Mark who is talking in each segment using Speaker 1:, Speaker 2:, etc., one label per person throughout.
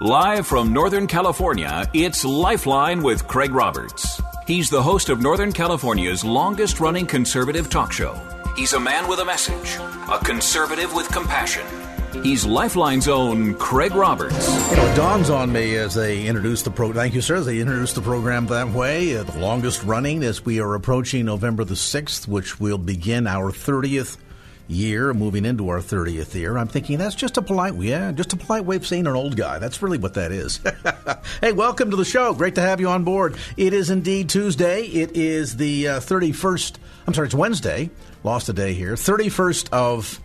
Speaker 1: Live from Northern California, it's Lifeline with Craig Roberts. He's the host of Northern California's longest running conservative talk show. He's a man with a message, a conservative with compassion. He's Lifeline's own Craig Roberts.
Speaker 2: You know, it dawns on me as they introduce the program. Thank you, sir. As they introduce the program that way, uh, the longest running as we are approaching November the 6th, which will begin our 30th year, moving into our 30th year. I'm thinking that's just a polite, yeah, just a polite way of saying an old guy. That's really what that is. hey, welcome to the show. Great to have you on board. It is indeed Tuesday. It is the uh, 31st, I'm sorry, it's Wednesday. Lost a day here. 31st of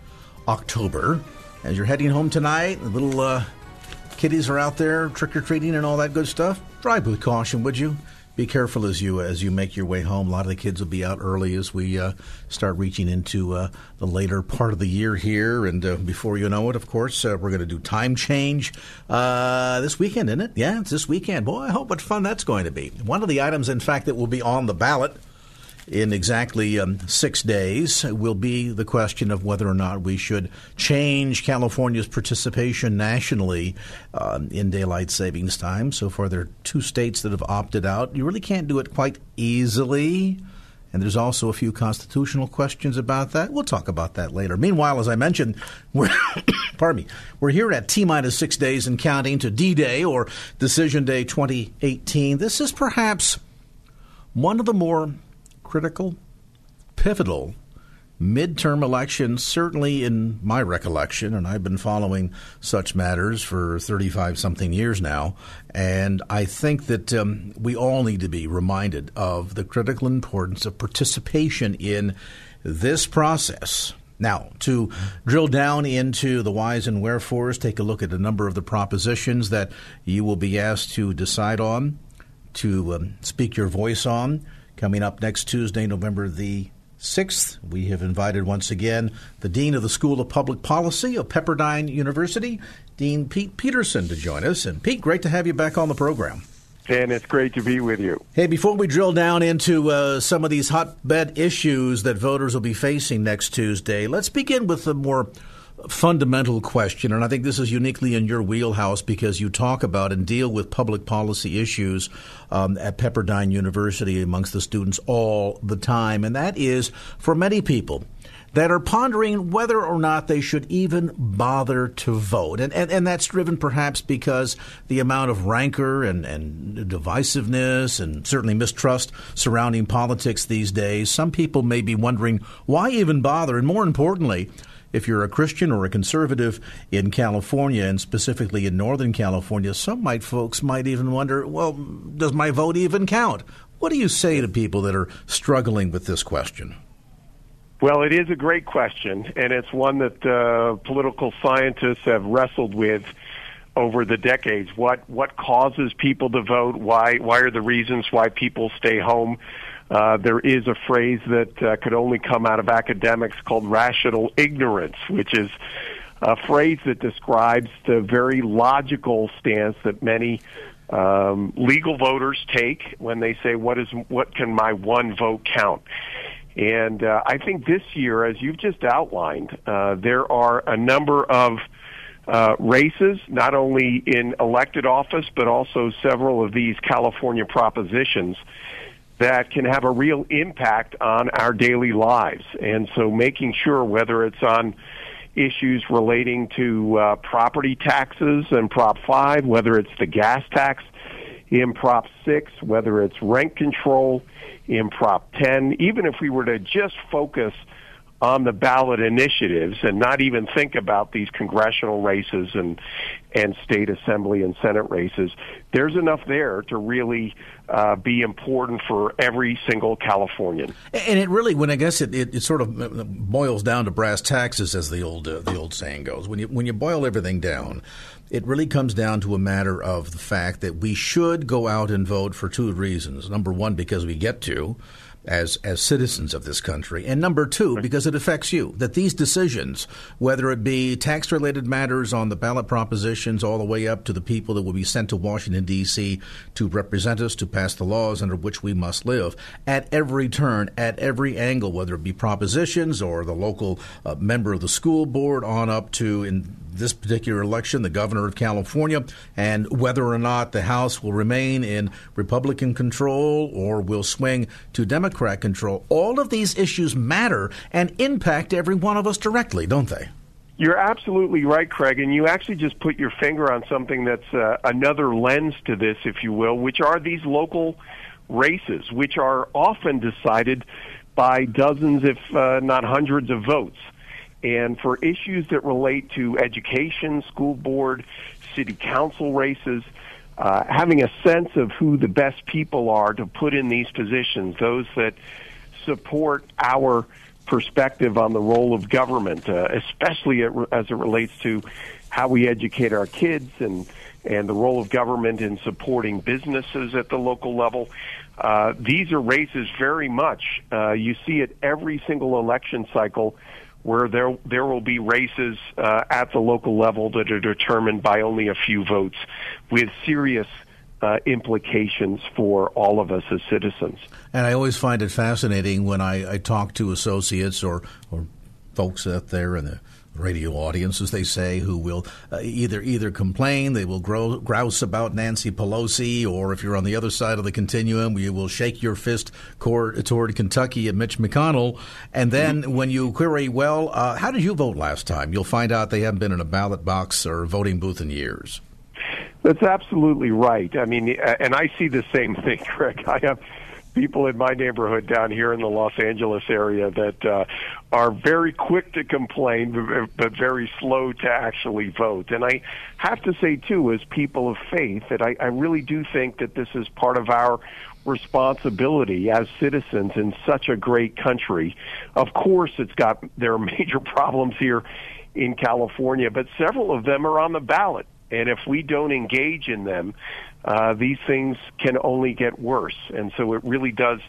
Speaker 2: October. As you're heading home tonight, the little uh, kiddies are out there trick or treating and all that good stuff. Drive with caution, would you? Be careful as you as you make your way home. A lot of the kids will be out early as we uh, start reaching into uh, the later part of the year here, and uh, before you know it, of course, uh, we're going to do time change uh, this weekend, isn't it? Yeah, it's this weekend. Boy, I hope what fun that's going to be. One of the items, in fact, that will be on the ballot in exactly um, six days will be the question of whether or not we should change California's participation nationally uh, in daylight savings time. So far, there are two states that have opted out. You really can't do it quite easily. And there's also a few constitutional questions about that. We'll talk about that later. Meanwhile, as I mentioned, we're pardon me, we're here at T minus six days and counting to D Day or Decision Day 2018. This is perhaps one of the more critical, pivotal midterm elections, certainly in my recollection, and I've been following such matters for 35 something years now. And I think that um, we all need to be reminded of the critical importance of participation in this process. Now, to drill down into the whys and wherefores, take a look at a number of the propositions that you will be asked to decide on, to um, speak your voice on. Coming up next Tuesday, November the 6th, we have invited once again the Dean of the School of Public Policy of Pepperdine University, Dean Pete Peterson, to join us. And Pete, great to have you back on the program.
Speaker 3: And it's great to be with you.
Speaker 2: Hey, before we drill down into uh, some of these hotbed issues that voters will be facing next Tuesday, let's begin with the more fundamental question, and I think this is uniquely in your wheelhouse because you talk about and deal with public policy issues um, at Pepperdine University amongst the students all the time, and that is for many people that are pondering whether or not they should even bother to vote. And, and, and that's driven perhaps because the amount of rancor and, and divisiveness and certainly mistrust surrounding politics these days. Some people may be wondering why even bother? And more importantly, if you're a Christian or a conservative in California and specifically in Northern California, some might folks might even wonder, well, does my vote even count? What do you say to people that are struggling with this question?
Speaker 3: Well, it is a great question, and it's one that uh, political scientists have wrestled with over the decades. What what causes people to vote? Why why are the reasons why people stay home? Uh, there is a phrase that uh, could only come out of academics called rational ignorance, which is a phrase that describes the very logical stance that many um, legal voters take when they say, "What is what can my one vote count?" And uh, I think this year, as you've just outlined, uh, there are a number of uh, races, not only in elected office, but also several of these California propositions that can have a real impact on our daily lives. And so making sure whether it's on issues relating to uh, property taxes and Prop 5, whether it's the gas tax in Prop 6, whether it's rent control in Prop 10, even if we were to just focus on the ballot initiatives and not even think about these congressional races and and state assembly and senate races there's enough there to really uh, be important for every single Californian.
Speaker 2: And it really, when I guess it, it, it sort of boils down to brass taxes, as the old uh, the old saying goes. When you when you boil everything down, it really comes down to a matter of the fact that we should go out and vote for two reasons. Number one, because we get to as as citizens of this country, and number two, because it affects you. That these decisions, whether it be tax related matters on the ballot propositions, all the way up to the people that will be sent to Washington D.C. to represent us, to pass the laws under which we must live, at every turn, at every angle, whether it be propositions or the local uh, member of the school board, on up to in this particular election, the governor of California, and whether or not the House will remain in Republican control or will swing to Democrat control. All of these issues matter and impact every one of us directly, don't they?
Speaker 3: You're absolutely right, Craig, and you actually just put your finger on something that's uh, another lens to this, if you will, which are these local races, which are often decided by dozens, if uh, not hundreds, of votes. And for issues that relate to education, school board, city council races, uh, having a sense of who the best people are to put in these positions, those that support our perspective on the role of government, uh, especially as it relates to how we educate our kids and and the role of government in supporting businesses at the local level. Uh, these are races very much. Uh, you see it every single election cycle where there there will be races uh, at the local level that are determined by only a few votes, with serious uh, implications for all of us as citizens.
Speaker 2: And I always find it fascinating when I, I talk to associates or or folks out there in the radio audience, as they say, who will uh, either either complain, they will grow, grouse about Nancy Pelosi, or if you're on the other side of the continuum, you will shake your fist toward, toward Kentucky and Mitch McConnell. And then mm-hmm. when you query, well, uh, how did you vote last time? You'll find out they haven't been in a ballot box or voting booth in years.
Speaker 3: That's absolutely right. I mean, and I see the same thing, Craig. I have people in my neighborhood down here in the Los Angeles area that uh, are very quick to complain, but very slow to actually vote. And I have to say, too, as people of faith, that I, I really do think that this is part of our responsibility as citizens in such a great country. Of course, it's got there are major problems here in California, but several of them are on the ballot. And if we don't engage in them, uh, these things can only get worse. And so it really does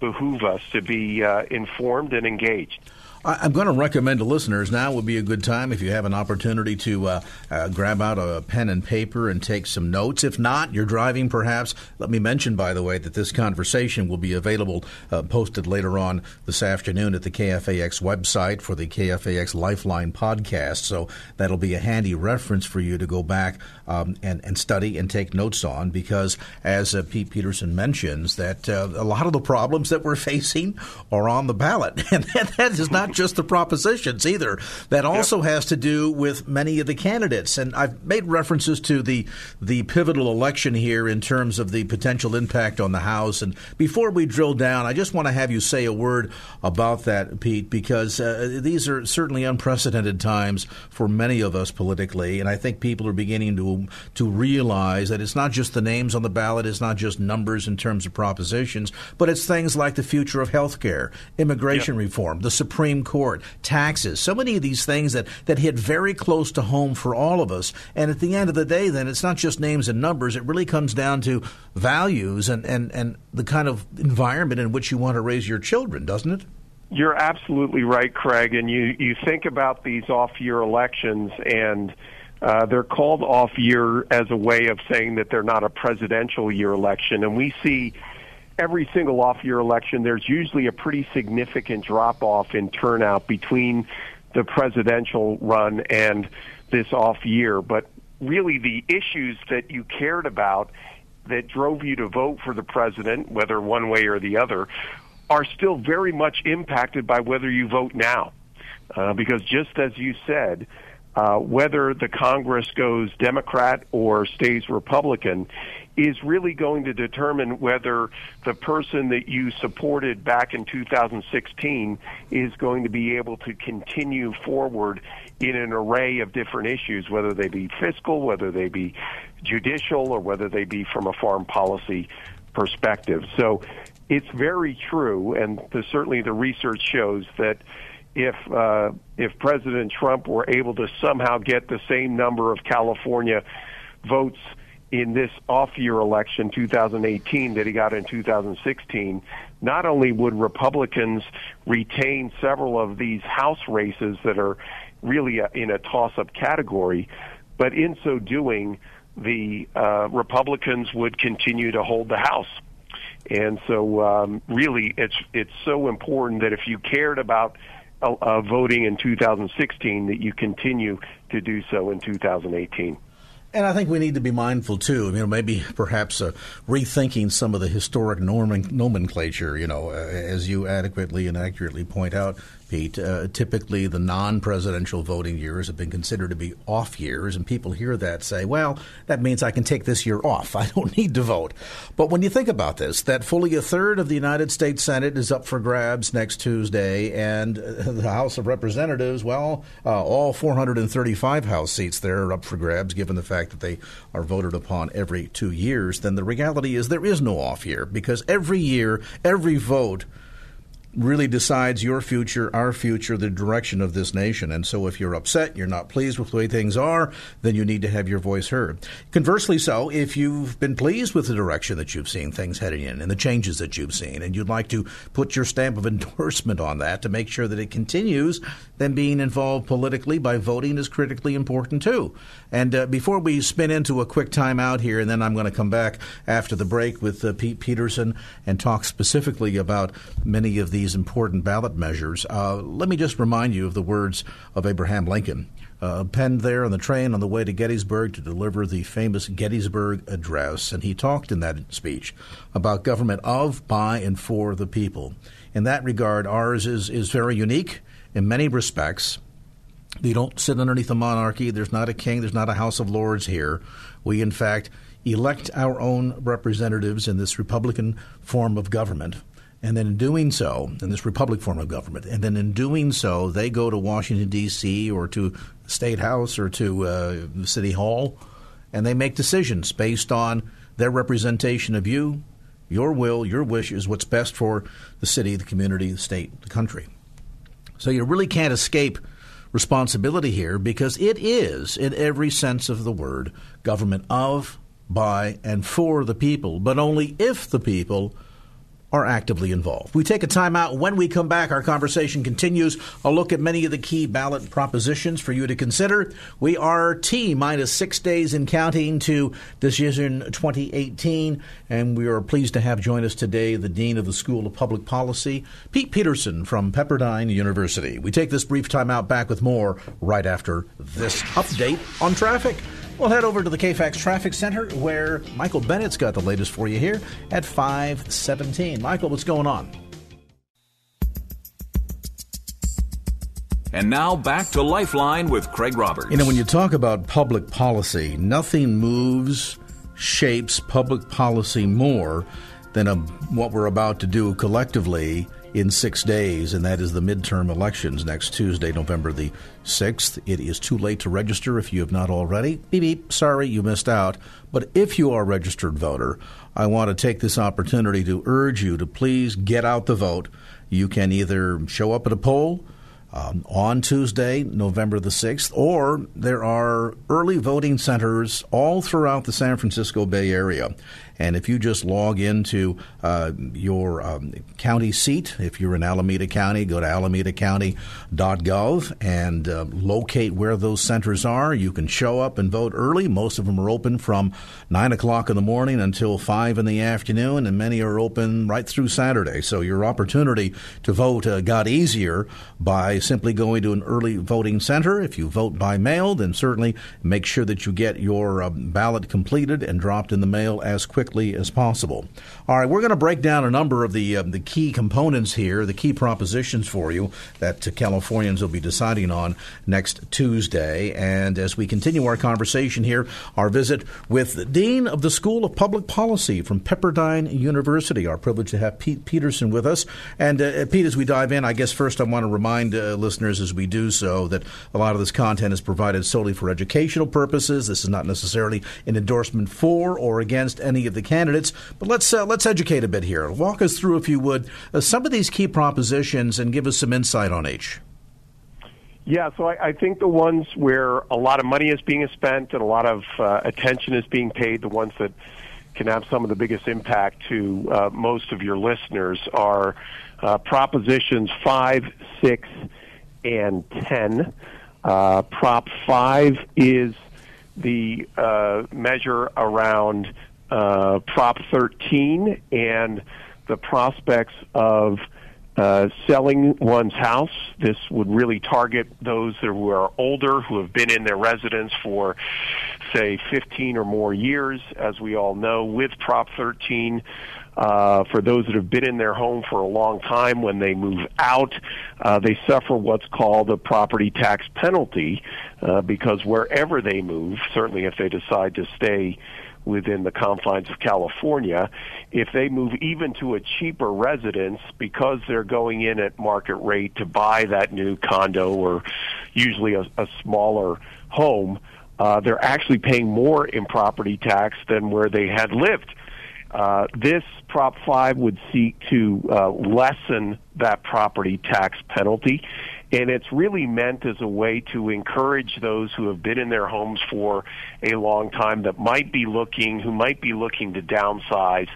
Speaker 3: behoove us to be uh, informed and engaged.
Speaker 2: I'm going to recommend to listeners now would be a good time if you have an opportunity to uh, uh, grab out a pen and paper and take some notes. If not, you're driving perhaps. Let me mention, by the way, that this conversation will be available, uh, posted later on this afternoon at the KFAX website for the KFAX Lifeline podcast. So that'll be a handy reference for you to go back um, and, and study and take notes on because, as uh, Pete Peterson mentions, that uh, a lot of the problems that we're facing are on the ballot. And that, that is not just the propositions either. That also yep. has to do with many of the candidates. And I've made references to the the pivotal election here in terms of the potential impact on the House. And before we drill down, I just want to have you say a word about that, Pete, because uh, these are certainly unprecedented times for many of us politically. And I think people are beginning to to realize that it's not just the names on the ballot, it's not just numbers in terms of propositions, but it's things like the future of health care, immigration yep. reform, the Supreme Court, taxes, so many of these things that, that hit very close to home for all of us. And at the end of the day, then, it's not just names and numbers, it really comes down to values and, and, and the kind of environment in which you want to raise your children, doesn't it?
Speaker 3: You're absolutely right, Craig. And you, you think about these off year elections and uh, they're called off year as a way of saying that they're not a presidential year election. And we see every single off year election, there's usually a pretty significant drop off in turnout between the presidential run and this off year. But really, the issues that you cared about that drove you to vote for the president, whether one way or the other, are still very much impacted by whether you vote now. Uh, because just as you said, uh, whether the Congress goes Democrat or stays Republican, is really going to determine whether the person that you supported back in 2016 is going to be able to continue forward in an array of different issues, whether they be fiscal, whether they be judicial, or whether they be from a foreign policy perspective. So it's very true, and the, certainly the research shows that if uh, if President Trump were able to somehow get the same number of California votes in this off-year election 2018 that he got in 2016, not only would Republicans retain several of these House races that are really a, in a toss-up category, but in so doing, the uh, Republicans would continue to hold the House. And so, um, really, it's it's so important that if you cared about uh, uh, voting in 2016, that you continue to do so in 2018.
Speaker 2: And I think we need to be mindful too. You know, maybe perhaps uh, rethinking some of the historic norm- nomenclature. You know, uh, as you adequately and accurately point out, Pete. Uh, typically, the non-presidential voting years have been considered to be off years, and people hear that say, "Well, that means I can take this year off. I don't need to vote." But when you think about this, that fully a third of the United States Senate is up for grabs next Tuesday, and uh, the House of Representatives, well, uh, all 435 House seats there are up for grabs, given the fact that they are voted upon every two years. Then the reality is there is no off year because every year, every vote really decides your future, our future, the direction of this nation. And so if you're upset, you're not pleased with the way things are, then you need to have your voice heard. Conversely, so if you've been pleased with the direction that you've seen things heading in and the changes that you've seen, and you'd like to put your stamp of endorsement on that to make sure that it continues, then being involved politically by voting is critically important too. And uh, before we spin into a quick timeout here, and then I'm going to come back after the break with uh, Pete Peterson and talk specifically about many of these important ballot measures, uh, let me just remind you of the words of Abraham Lincoln. Uh, penned there on the train on the way to Gettysburg to deliver the famous Gettysburg Address. And he talked in that speech about government of, by, and for the people. In that regard, ours is, is very unique in many respects. We don't sit underneath a monarchy. There's not a king. There's not a House of Lords here. We, in fact, elect our own representatives in this Republican form of government. And then in doing so, in this republic form of government, and then in doing so, they go to Washington, D.C., or to State House or to uh, City Hall, and they make decisions based on their representation of you, your will, your wishes, what's best for the city, the community, the state, the country. So you really can't escape responsibility here because it is, in every sense of the word, government of, by, and for the people, but only if the people are actively involved. We take a time out. When we come back, our conversation continues. A look at many of the key ballot propositions for you to consider. We are T minus six days in counting to Decision 2018, and we are pleased to have join us today the Dean of the School of Public Policy, Pete Peterson from Pepperdine University. We take this brief time out back with more right after this update on traffic. We'll head over to the KFAX Traffic Center where Michael Bennett's got the latest for you here at 517. Michael, what's going on?
Speaker 1: And now back to Lifeline with Craig Roberts.
Speaker 2: You know, when you talk about public policy, nothing moves, shapes public policy more than a, what we're about to do collectively in six days, and that is the midterm elections next Tuesday, November the 6th. It is too late to register if you have not already. Beep, beep, sorry, you missed out. But if you are a registered voter, I want to take this opportunity to urge you to please get out the vote. You can either show up at a poll um, on Tuesday, November the 6th, or there are early voting centers all throughout the San Francisco Bay Area. And if you just log into uh, your um, county seat, if you're in Alameda County, go to alamedacounty.gov and uh, locate where those centers are. You can show up and vote early. Most of them are open from 9 o'clock in the morning until 5 in the afternoon, and many are open right through Saturday. So your opportunity to vote uh, got easier by simply going to an early voting center. If you vote by mail, then certainly make sure that you get your uh, ballot completed and dropped in the mail as quickly as possible. All right, we're going to break down a number of the uh, the key components here, the key propositions for you that Californians will be deciding on next Tuesday. And as we continue our conversation here, our visit with the Dean of the School of Public Policy from Pepperdine University. Our privilege to have Pete Peterson with us. And uh, Pete, as we dive in, I guess first I want to remind uh, listeners as we do so that a lot of this content is provided solely for educational purposes. This is not necessarily an endorsement for or against any of the candidates. But let's uh, let's educate a bit here. Walk us through, if you would, uh, some of these key propositions and give us some insight on each.
Speaker 3: Yeah, so I, I think the ones where a lot of money is being spent and a lot of uh, attention is being paid, the ones that can have some of the biggest impact to uh, most of your listeners are uh, propositions 5, 6, and 10. Uh, Prop 5 is the uh, measure around uh, Prop 13 and the prospects of uh, selling one's house. This would really target those who are older, who have been in their residence for, say, 15 or more years. As we all know, with Prop 13, uh, for those that have been in their home for a long time, when they move out, uh, they suffer what's called a property tax penalty uh, because wherever they move, certainly if they decide to stay within the confines of California, if they move even to a cheaper residence because they're going in at market rate to buy that new condo or usually a, a smaller home, uh, they're actually paying more in property tax than where they had lived. Uh, this Prop 5 would seek to uh, lessen that property tax penalty and it's really meant as a way to encourage those who have been in their homes for a long time that might be looking, who might be looking to downsize,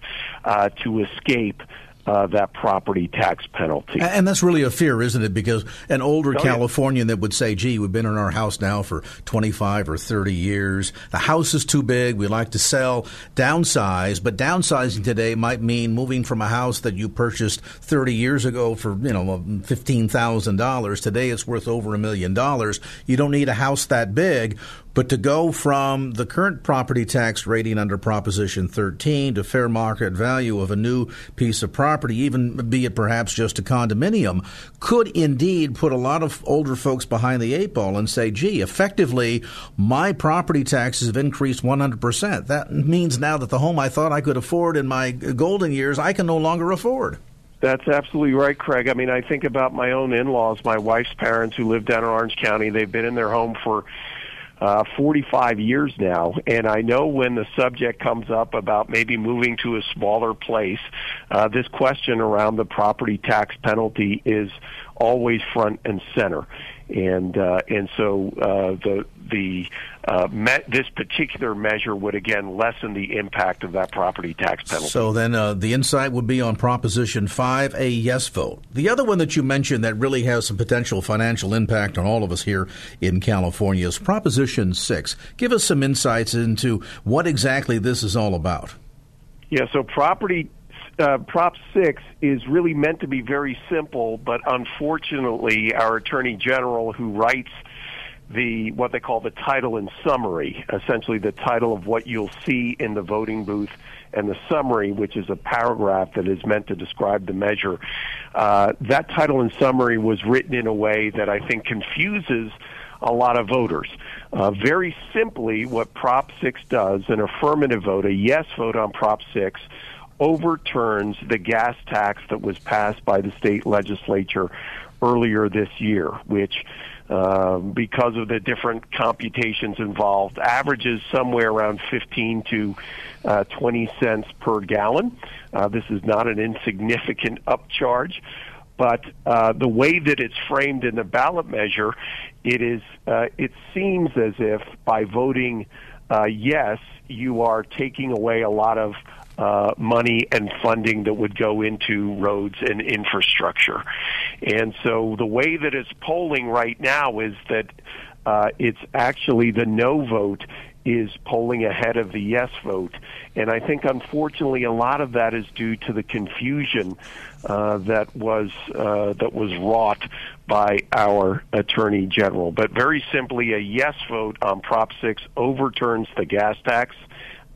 Speaker 3: uh, to escape uh, that property tax penalty.
Speaker 2: And that's really a fear, isn't it? Because an older oh, Californian yeah. that would say, gee, we've been in our house now for 25 or 30 years. The house is too big. We like to sell, downsize. But downsizing today might mean moving from a house that you purchased 30 years ago for, you know, $15,000. Today it's worth over a million dollars. You don't need a house that big. But to go from the current property tax rating under Proposition 13 to fair market value of a new piece of property, even be it perhaps just a condominium, could indeed put a lot of older folks behind the eight ball and say, gee, effectively, my property taxes have increased 100%. That means now that the home I thought I could afford in my golden years, I can no longer afford.
Speaker 3: That's absolutely right, Craig. I mean, I think about my own in laws, my wife's parents who live down in Orange County. They've been in their home for uh, 45 years now, and I know when the subject comes up about maybe moving to a smaller place, uh, this question around the property tax penalty is always front and center and uh, and so uh, the the uh, me- this particular measure would again lessen the impact of that property tax penalty.
Speaker 2: So then uh, the insight would be on Proposition Five, a yes vote. The other one that you mentioned that really has some potential financial impact on all of us here in California is Proposition Six. Give us some insights into what exactly this is all about.
Speaker 3: Yeah, so property uh, Prop 6 is really meant to be very simple, but unfortunately, our Attorney General, who writes the what they call the title and summary, essentially the title of what you'll see in the voting booth, and the summary, which is a paragraph that is meant to describe the measure. Uh, that title and summary was written in a way that I think confuses a lot of voters. Uh, very simply, what Prop 6 does, an affirmative vote, a yes vote on Prop 6, overturns the gas tax that was passed by the state legislature earlier this year, which, uh, because of the different computations involved, averages somewhere around 15 to uh, 20 cents per gallon. Uh, this is not an insignificant upcharge. But uh, the way that it's framed in the ballot measure, it is uh, it seems as if by voting uh, yes, you are taking away a lot of uh, money and funding that would go into roads and infrastructure. And so the way that it's polling right now is that uh, it's actually the no vote is polling ahead of the yes vote. And I think, unfortunately, a lot of that is due to the confusion uh, that was uh, that was wrought by our attorney general. But very simply, a yes vote on Prop Six overturns the gas tax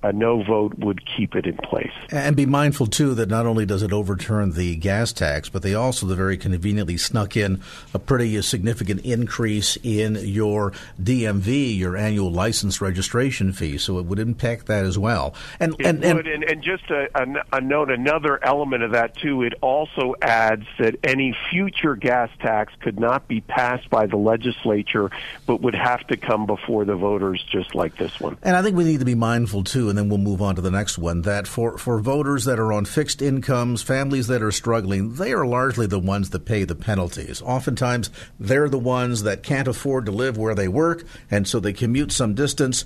Speaker 3: a no vote would keep it in place.
Speaker 2: And be mindful, too, that not only does it overturn the gas tax, but they also very conveniently snuck in a pretty significant increase in your DMV, your annual license registration fee. So it would impact that as well.
Speaker 3: And, it and, would, and, and, just a, a, a note, another element of that, too, it also adds that any future gas tax could not be passed by the legislature, but would have to come before the voters, just like this one.
Speaker 2: And I think we need to be mindful, too, and then we'll move on to the next one, that for, for voters that are on fixed incomes, families that are struggling, they are largely the ones that pay the penalties. Oftentimes, they're the ones that can't afford to live where they work, and so they commute some distance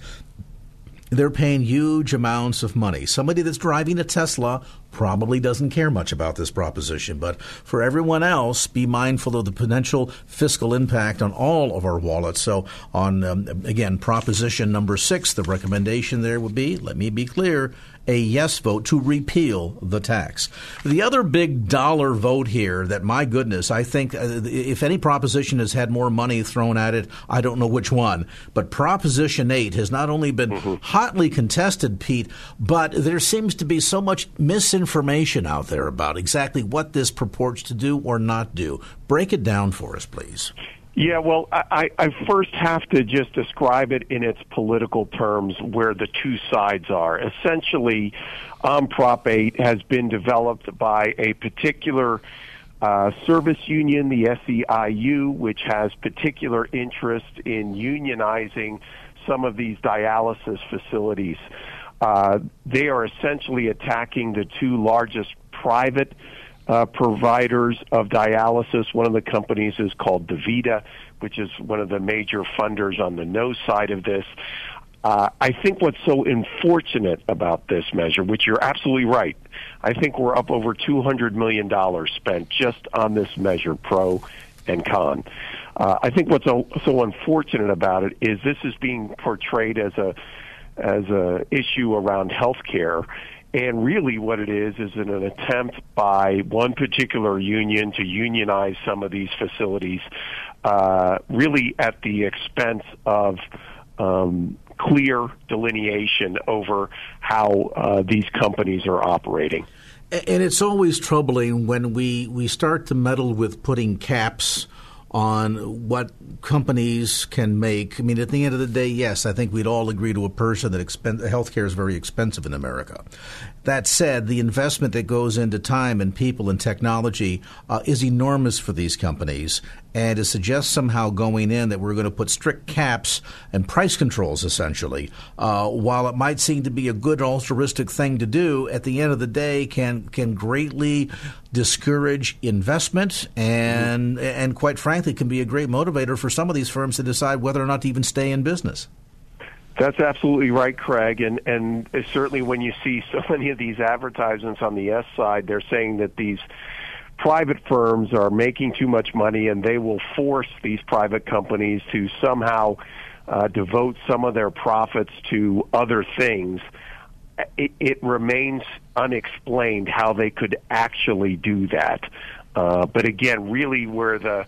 Speaker 2: they're paying huge amounts of money. Somebody that's driving a Tesla probably doesn't care much about this proposition, but for everyone else, be mindful of the potential fiscal impact on all of our wallets. So, on um, again, proposition number six, the recommendation there would be let me be clear a yes vote to repeal the tax. The other big dollar vote here that, my goodness, I think uh, if any proposition has had more money thrown at it, I don't know which one. But Proposition 8 has not only been mm-hmm. hotly contested, Pete, but there seems to be so much misinformation out there about exactly what this purports to do or not do. Break it down for us, please.
Speaker 3: Yeah, well, I, I first have to just describe it in its political terms where the two sides are. Essentially, um, Prop 8 has been developed by a particular uh, service union, the SEIU, which has particular interest in unionizing some of these dialysis facilities. Uh, they are essentially attacking the two largest private uh, providers of dialysis. One of the companies is called DaVita, which is one of the major funders on the no side of this. Uh, I think what's so unfortunate about this measure, which you're absolutely right, I think we're up over $200 million spent just on this measure, pro and con. Uh, I think what's so, so unfortunate about it is this is being portrayed as a as a issue around health care and really, what it is is an attempt by one particular union to unionize some of these facilities, uh, really at the expense of um, clear delineation over how uh, these companies are operating.
Speaker 2: And it's always troubling when we, we start to meddle with putting caps on what companies can make. I mean, at the end of the day, yes, I think we'd all agree to a person that expen- healthcare is very expensive in America. That said, the investment that goes into time and people and technology uh, is enormous for these companies. And to suggest somehow going in that we're going to put strict caps and price controls, essentially, uh, while it might seem to be a good altruistic thing to do, at the end of the day can can greatly discourage investment and and quite frankly can be a great motivator for some of these firms to decide whether or not to even stay in business.
Speaker 3: That's absolutely right, Craig. And and certainly when you see so many of these advertisements on the S side, they're saying that these private firms are making too much money and they will force these private companies to somehow uh, devote some of their profits to other things. It, it remains unexplained how they could actually do that. Uh, but again, really, where the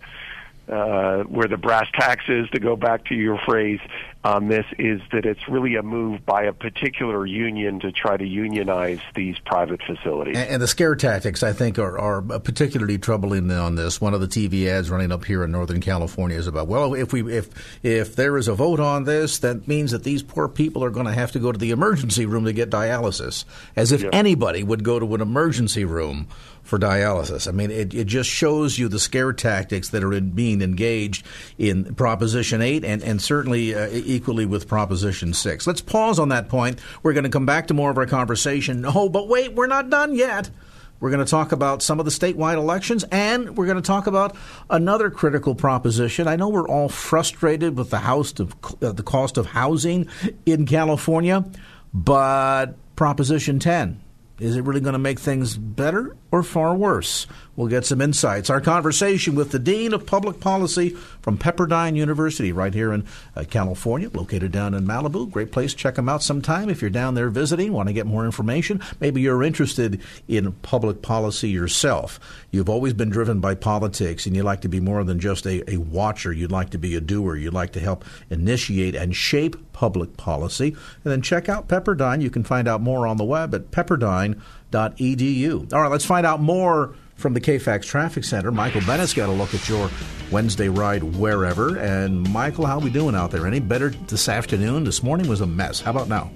Speaker 3: uh, where the brass tacks is, to go back to your phrase on this, is that it's really a move by a particular union to try to unionize these private facilities.
Speaker 2: And, and the scare tactics, I think, are, are particularly troubling on this. One of the TV ads running up here in Northern California is about, well, if we if if there is a vote on this, that means that these poor people are going to have to go to the emergency room to get dialysis, as if anybody would go to an emergency room for dialysis. I mean, it, it just shows you the scare tactics that are in being engaged in Proposition 8 and, and certainly uh, equally with Proposition 6. Let's pause on that point. We're going to come back to more of our conversation. Oh, but wait, we're not done yet. We're going to talk about some of the statewide elections, and we're going to talk about another critical proposition. I know we're all frustrated with the house of uh, the cost of housing in California, but Proposition 10 Is it really going to make things better or far worse? We'll get some insights. Our conversation with the Dean of Public Policy from Pepperdine University, right here in uh, California, located down in Malibu. Great place. Check them out sometime if you're down there visiting, want to get more information. Maybe you're interested in public policy yourself. You've always been driven by politics and you like to be more than just a, a watcher. You'd like to be a doer. You'd like to help initiate and shape public policy. And then check out Pepperdine. You can find out more on the web at pepperdine.edu. All right, let's find out more from the KFAX Traffic Center. Michael Bennett's got a look at your Wednesday ride wherever. And Michael, how we doing out there? Any better this afternoon? This morning was a mess. How about now?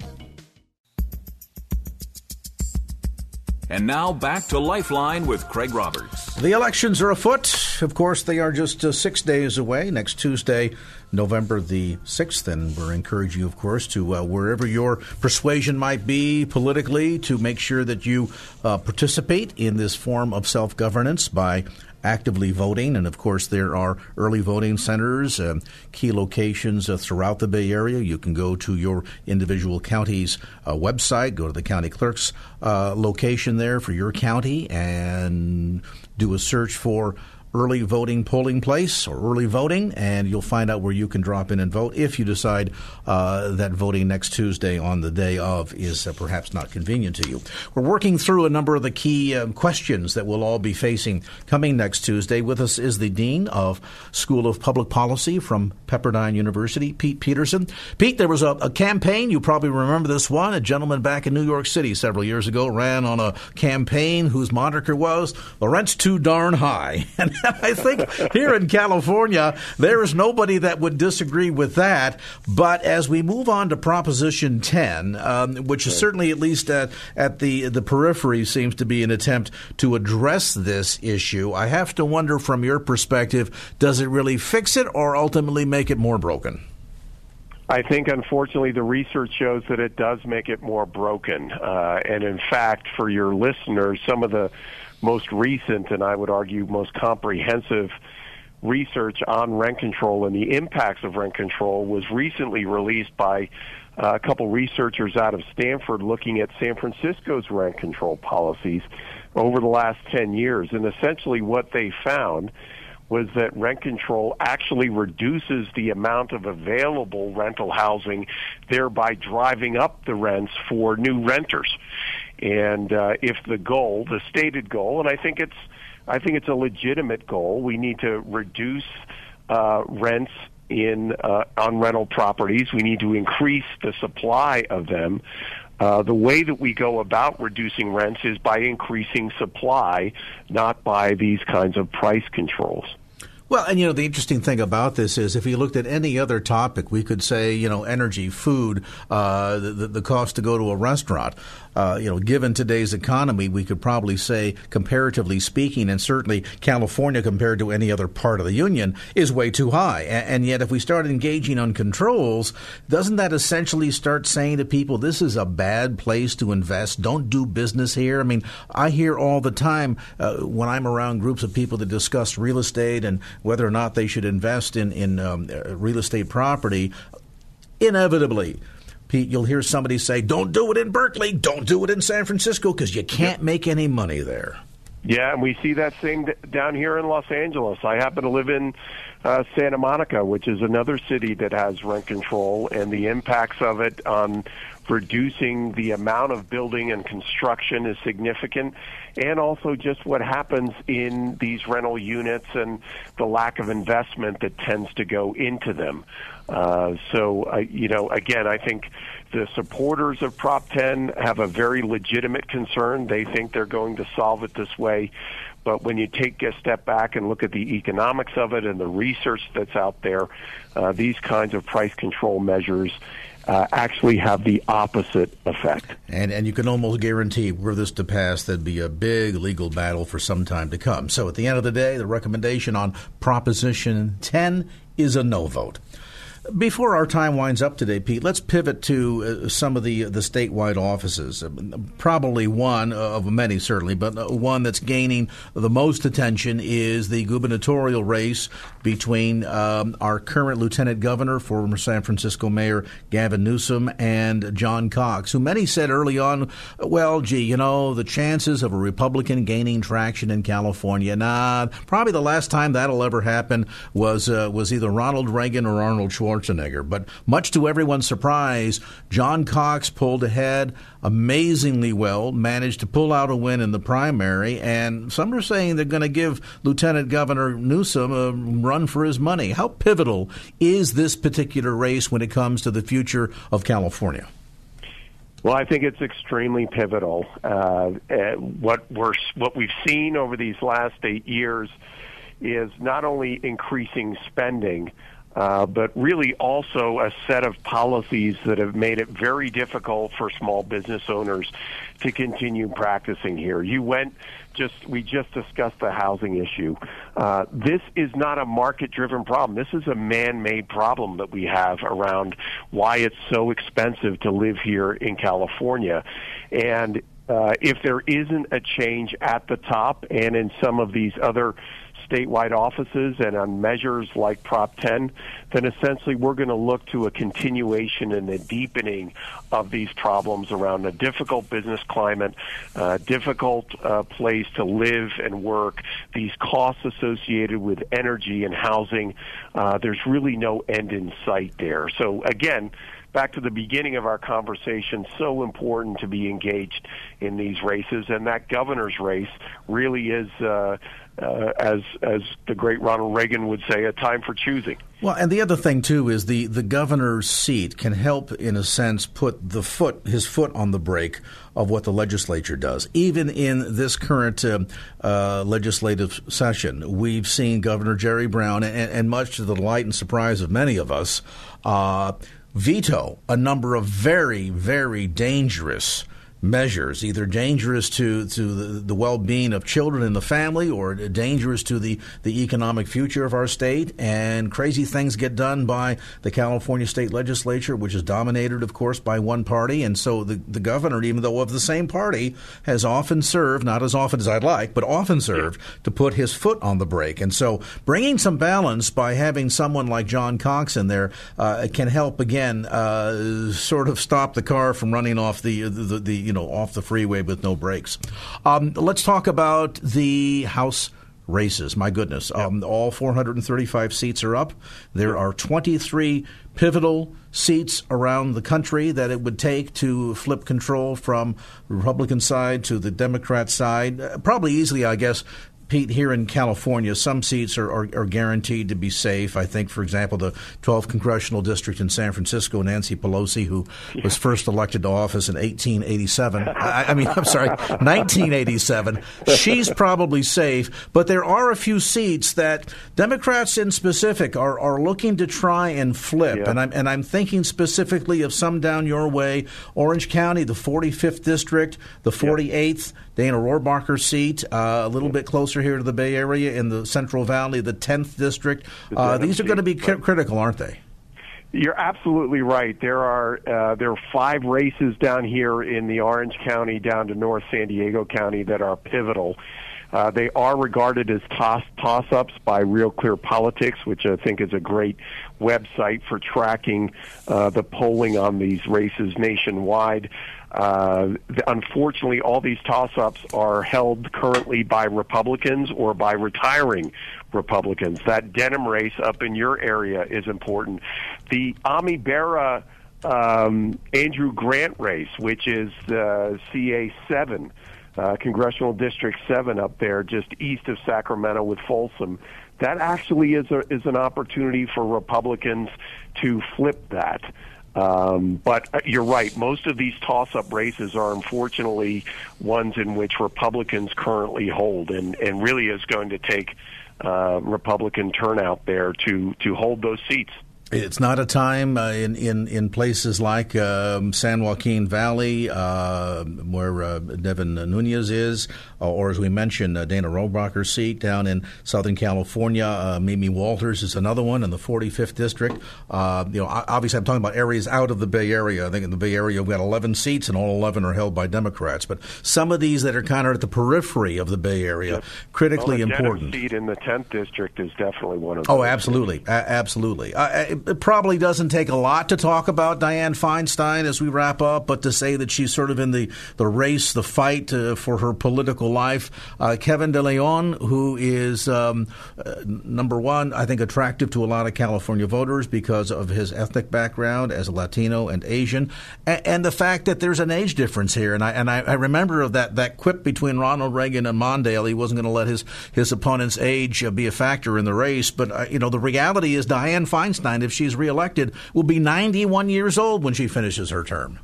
Speaker 1: And now back to Lifeline with Craig Roberts.
Speaker 2: The elections are afoot. Of course, they are just uh, six days away. Next Tuesday, November the 6th. And we're encouraging you, of course, to uh, wherever your persuasion might be politically, to make sure that you uh, participate in this form of self governance by actively voting. And of course, there are early voting centers, key locations uh, throughout the Bay Area. You can go to your individual county's uh, website, go to the county clerk's uh, location there for your county, and do a search for early voting polling place or early voting, and you'll find out where you can drop in and vote if you decide uh, that voting next Tuesday on the day of is uh, perhaps not convenient to you. We're working through a number of the key uh, questions that we'll all be facing coming next Tuesday. With us is the Dean of School of Public Policy from Pepperdine University, Pete Peterson. Pete, there was a, a campaign, you probably remember this one, a gentleman back in New York City several years ago ran on a campaign whose moniker was, the rent's too darn high. And I think here in California, there is nobody that would disagree with that. But as we move on to Proposition 10, um, which is certainly at least at, at the, the periphery seems to be an attempt to address this issue, I have to wonder from your perspective, does it really fix it or ultimately make it more broken?
Speaker 3: I think, unfortunately, the research shows that it does make it more broken. Uh, and in fact, for your listeners, some of the most recent and I would argue most comprehensive research on rent control and the impacts of rent control was recently released by uh, a couple researchers out of Stanford looking at San Francisco's rent control policies over the last 10 years. And essentially what they found was that rent control actually reduces the amount of available rental housing, thereby driving up the rents for new renters. And uh, if the goal, the stated goal, and I think it's, I think it's a legitimate goal, we need to reduce uh, rents in uh, on rental properties. We need to increase the supply of them. Uh, the way that we go about reducing rents is by increasing supply, not by these kinds of price controls.
Speaker 2: Well, and you know, the interesting thing about this is if you looked at any other topic, we could say, you know, energy, food, uh, the, the cost to go to a restaurant. Uh, you know, given today's economy, we could probably say, comparatively speaking, and certainly California compared to any other part of the union, is way too high. And, and yet, if we start engaging on controls, doesn't that essentially start saying to people, this is a bad place to invest? Don't do business here? I mean, I hear all the time uh, when I'm around groups of people that discuss real estate and whether or not they should invest in, in um, real estate property, inevitably, Pete, you'll hear somebody say, don't do it in Berkeley, don't do it in San Francisco, because you can't make any money there.
Speaker 3: Yeah, and we see that same down here in Los Angeles. I happen to live in uh, Santa Monica, which is another city that has rent control, and the impacts of it on reducing the amount of building and construction is significant, and also just what happens in these rental units and the lack of investment that tends to go into them. Uh, so, uh, you know, again, I think the supporters of Prop 10 have a very legitimate concern. They think they're going to solve it this way. But when you take a step back and look at the economics of it and the research that's out there, uh, these kinds of price control measures uh, actually have the opposite effect.
Speaker 2: And and you can almost guarantee were this to pass, there'd be a big legal battle for some time to come. So at the end of the day, the recommendation on Proposition 10 is a no vote. Before our time winds up today, Pete, let's pivot to uh, some of the the statewide offices. Uh, probably one of many, certainly, but uh, one that's gaining the most attention is the gubernatorial race between um, our current lieutenant governor, former San Francisco Mayor Gavin Newsom, and John Cox, who many said early on, well, gee, you know, the chances of a Republican gaining traction in California, nah, probably the last time that'll ever happen was uh, was either Ronald Reagan or Arnold Schwarzenegger. Schwarzenegger. But much to everyone's surprise, John Cox pulled ahead amazingly well, managed to pull out a win in the primary, and some are saying they're going to give Lieutenant Governor Newsom a run for his money. How pivotal is this particular race when it comes to the future of California?
Speaker 3: Well, I think it's extremely pivotal. Uh, uh what we're what we've seen over these last eight years is not only increasing spending, uh, but really also a set of policies that have made it very difficult for small business owners to continue practicing here. You went just we just discussed the housing issue. Uh, this is not a market-driven problem. This is a man-made problem that we have around why it's so expensive to live here in California, and uh, if there isn't a change at the top and in some of these other statewide offices and on measures like Prop 10, then essentially we're going to look to a continuation and a deepening of these problems around a difficult business climate, uh, difficult uh, place to live and work, these costs associated with energy and housing. Uh, there's really no end in sight there. So again, back to the beginning of our conversation, so important to be engaged in these races, and that governor's race really is uh, uh, as as the great Ronald Reagan would say, a time for choosing.
Speaker 2: Well, and the other thing too is the the governor's seat can help, in a sense, put the foot his foot on the brake of what the legislature does. Even in this current uh, uh, legislative session, we've seen Governor Jerry Brown, and, and, much to the delight and surprise of many of us, uh, veto a number of very very dangerous measures, either dangerous to, to the, the well being of children in the family or dangerous to the, the economic future of our state. And crazy things get done by the California state legislature, which is dominated, of course, by one party. And so the, the governor, even though of the same party, has often served, not as often as I'd like, but often served to put his foot on the brake. And so bringing some balance by having someone like John Cox in there uh, can help, again, uh, sort of stop the car from running off the, the, the you know, off the freeway with no brakes. Um, let's talk about the House races. My goodness. Um, all 435 seats are up. There are 23 pivotal seats around the country that it would take to flip control from the Republican side to the Democrat side. Uh, probably easily, I guess, Pete, here in California, some seats are, are, are, guaranteed to be safe. I think, for example, the 12th congressional district in San Francisco, Nancy Pelosi, who yeah. was first elected to office in 1887. I, I, mean, I'm sorry, 1987. She's probably safe, but there are a few seats that Democrats in specific are, are looking to try and flip. Yeah. And I'm and I'm thinking specifically of some down your way, Orange County, the 45th district, the 48th. Yeah. Dana Rohrabacher's seat, uh, a little bit closer here to the Bay Area in the Central Valley, the 10th district. Uh, these are going to be right. critical, aren't they?
Speaker 3: You're absolutely right. There are uh, there are five races down here in the Orange County down to North San Diego County that are pivotal. Uh, they are regarded as toss toss ups by Real Clear Politics, which I think is a great website for tracking uh, the polling on these races nationwide. Uh, unfortunately, all these toss-ups are held currently by Republicans or by retiring Republicans. That Denham race up in your area is important. The Ami Bera um, Andrew Grant race, which is the CA seven. Uh, Congressional District 7 up there, just east of Sacramento with Folsom. That actually is a, is an opportunity for Republicans to flip that. Um, but uh, you're right. Most of these toss-up races are unfortunately ones in which Republicans currently hold, and, and really is going to take uh, Republican turnout there to to hold those seats.
Speaker 2: It's not a time uh, in, in in places like um, San Joaquin Valley, uh, where uh, Devin Nunes is, uh, or as we mentioned, uh, Dana Rohrabacher's seat down in Southern California. Uh, Mimi Walters is another one in the 45th district. you know, obviously, I'm talking about areas out of the Bay Area. I think in the Bay Area, we've got 11 seats, and all 11 are held by Democrats. But some of these that are kind of at the periphery of the Bay Area, yep. critically
Speaker 3: well,
Speaker 2: important.
Speaker 3: seat in the 10th district is definitely one of.
Speaker 2: Oh, absolutely, a- absolutely it probably doesn't take a lot to talk about Dianne Feinstein as we wrap up, but to say that she's sort of in the, the race, the fight uh, for her political life. Uh, Kevin De Leon, who is um, uh, number one, I think attractive to a lot of California voters because of his ethnic background as a Latino and Asian, and, and the fact that there's an age difference here. And I and I, I remember that that quip between Ronald Reagan and Mondale. He wasn't going to let his his opponent's age uh, be a factor in the race, but uh, you know the reality is Dianne Feinstein, if she's reelected, will be 91 years old when she finishes her term.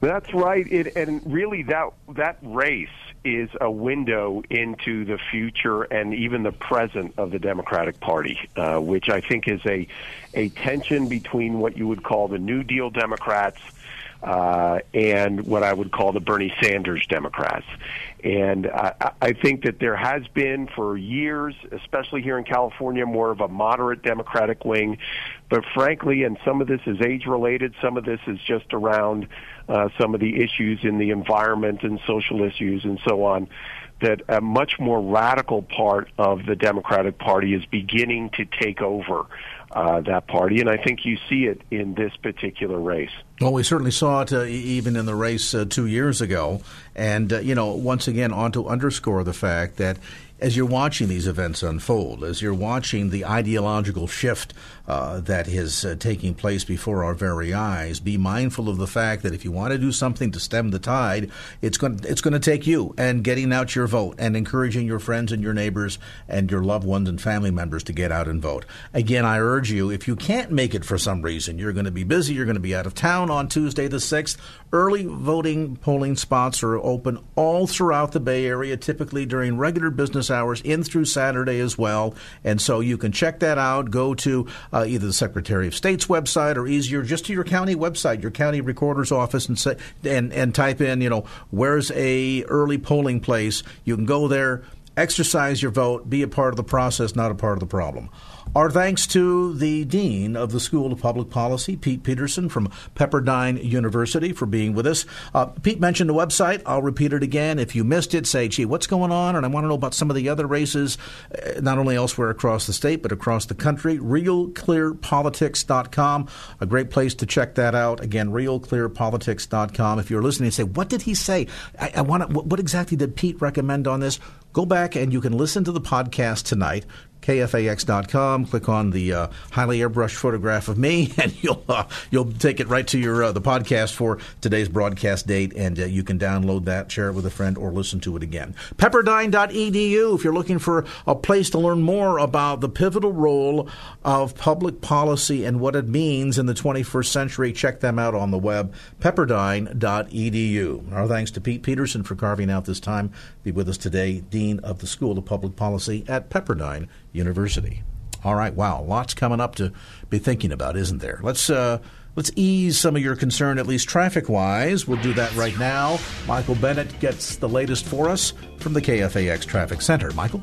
Speaker 3: That's right. It, and really, that that race is a window into the future and even the present of the Democratic Party, uh, which I think is a a tension between what you would call the New Deal Democrats uh, and what I would call the Bernie Sanders Democrats. And I, I think that there has been for years, especially here in California, more of a moderate Democratic wing. But frankly, and some of this is age related, some of this is just around uh, some of the issues in the environment and social issues and so on that a much more radical part of the Democratic Party is beginning to take over uh, that party, and I think you see it in this particular race.
Speaker 2: Well, we certainly saw it uh, even in the race uh, two years ago, and uh, you know, once again, on to underscore the fact that as you're watching these events unfold, as you're watching the ideological shift uh, that is uh, taking place before our very eyes, be mindful of the fact that if you want to do something to stem the tide, it's going it's going to take you and getting out your vote and encouraging your friends and your neighbors and your loved ones and family members to get out and vote. Again, I urge you if you can't make it for some reason, you're going to be busy, you're going to be out of town on Tuesday the sixth. Early voting polling spots are open all throughout the Bay Area, typically during regular business hours in through Saturday as well. And so you can check that out. Go to uh, either the Secretary of State's website or easier, just to your county website, your county recorder's office, and say, and and type in, you know, where's a early polling place. You can go there, exercise your vote, be a part of the process, not a part of the problem. Our thanks to the Dean of the School of Public Policy, Pete Peterson from Pepperdine University, for being with us. Uh, Pete mentioned the website. I'll repeat it again. If you missed it, say, gee, what's going on? And I want to know about some of the other races, uh, not only elsewhere across the state, but across the country. RealClearPolitics.com, a great place to check that out. Again, RealClearPolitics.com. If you're listening and say, what did he say? I, I want to, what, what exactly did Pete recommend on this? Go back and you can listen to the podcast tonight kfax.com. Click on the uh, highly airbrushed photograph of me, and you'll uh, you'll take it right to your uh, the podcast for today's broadcast date, and uh, you can download that, share it with a friend, or listen to it again. Pepperdine.edu. If you're looking for a place to learn more about the pivotal role of public policy and what it means in the 21st century, check them out on the web. Pepperdine.edu. Our thanks to Pete Peterson for carving out this time. Be with us today, Dean of the School of Public Policy at Pepperdine University. All right, wow, lots coming up to be thinking about, isn't there? Let's uh, let's ease some of your concern, at least traffic wise. We'll do that right now. Michael Bennett gets the latest for us from the KFAX Traffic Center. Michael.